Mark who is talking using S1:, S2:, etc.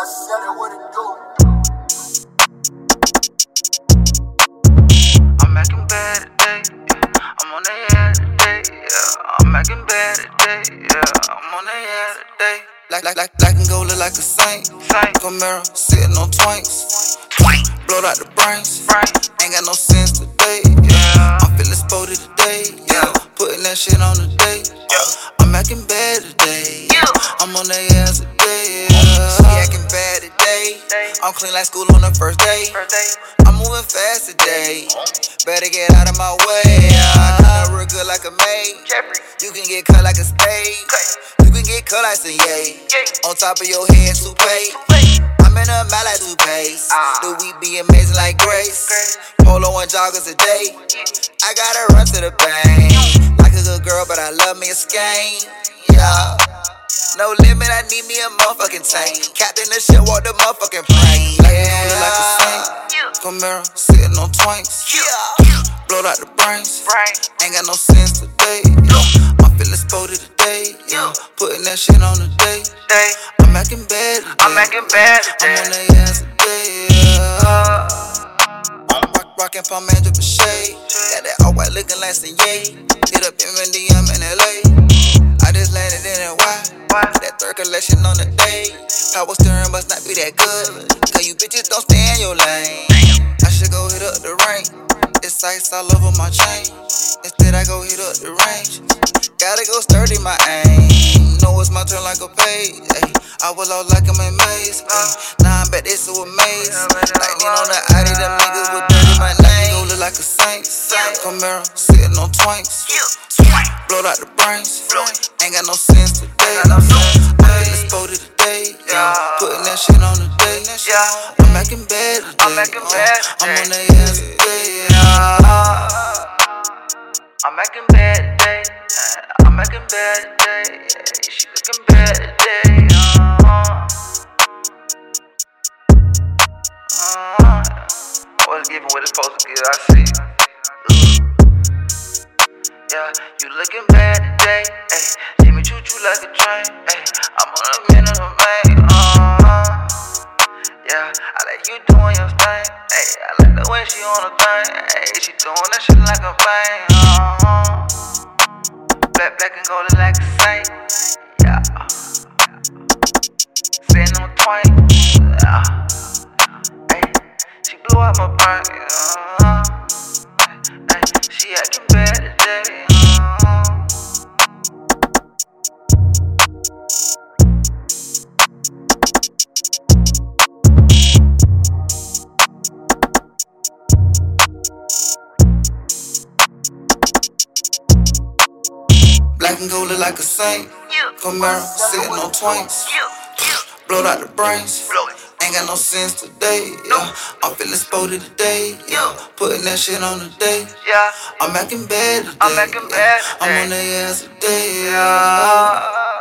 S1: I said it, what it do?
S2: I'm making bad today. I'm on the air today. Yeah. I'm making bad today. Yeah. I'm on the air today.
S3: Like, like, like, like and go look like a saint.
S2: Saint.
S3: Camaro sitting on twinks.
S2: Twink.
S3: Blowed out the brains.
S2: Right.
S3: Ain't got no sense today.
S2: Yeah.
S3: I'm feeling sporty today. Yeah. Putting that shit on the day. I'm acting bad. I'm clean like school on the first day. I'm moving fast today. Better get out of my way. I cut real good like a maid. You can get cut like a spade. You can get cut like some yay. On top of your head, toupee. I'm in a mile like.
S2: Ah.
S3: The week be amazing like grace. Polo and joggers a day. I gotta run to the bank. Like a good girl, but I love me a skank. Yeah. No limit, I need me a motherfucking tank. Captain the shit, walk the motherfucking plane. Like yeah. like a saint. Camaro sitting on twinks.
S2: Yeah.
S3: Blowed out the brains.
S2: Right.
S3: Ain't got no sense today. Yeah. I'm feeling sporty today. Yeah. Putting that shit on the day.
S2: Day.
S3: I'm acting bad today.
S2: I'm making bad
S3: I'm on their ass today. Yeah. Rock, rockin' Palm Angel for shade. Got that all white looking like some yay. Hit up MNDM in LA. Just landed in NY.
S2: Why?
S3: That third collection on the day. Power steering must not be that good. Cause you bitches don't stay in your lane. I should go hit up the range. It's ice all over my chain. Instead, I go hit up the range. Gotta go sturdy my aim. Know it's my turn like a page. Ay, I was all like I'm in maze. Ay, now I'm back there so amazed. Lightning on the Audi, them niggas with dirty my name. Go look like a saint. Camaro sitting on twinks. Blowed out the brains. Ain't got no sense today. I'm sporty today. Yeah. Putting that shit on the day.
S2: Yeah.
S3: I'm making bad today.
S2: I'm making bad
S3: I'm on
S2: today.
S3: their ass today. Yeah.
S2: I'm making bad today. Uh, I'm making bad today. Yeah, she looking bad today. Uh, uh, I was giving what it's supposed to give. I see. Yeah, you looking bad today. Ay, see me choo choo like a train. Ay, I'm on a minimum, man. Uh-huh. yeah, I like you doing your thing. Ay, I like the way she on the thing. Ay, she doing that shit like a thing. Uh-huh. Black, black and gold like a saint. Yeah. Sitting on twain. Yeah. Ay, she blew out my brain. Uh-huh.
S3: Black and gold look like a saint. Camaro sitting on.
S2: Yeah.
S3: Blowed out the brains. Ain't got no sense today. Yeah. I'm feeling sporty today. Yeah. Putting that shit on the day.
S2: Yeah.
S3: I'm making bad today.
S2: I'm making bad
S3: I'm on their ass today.
S2: Yeah.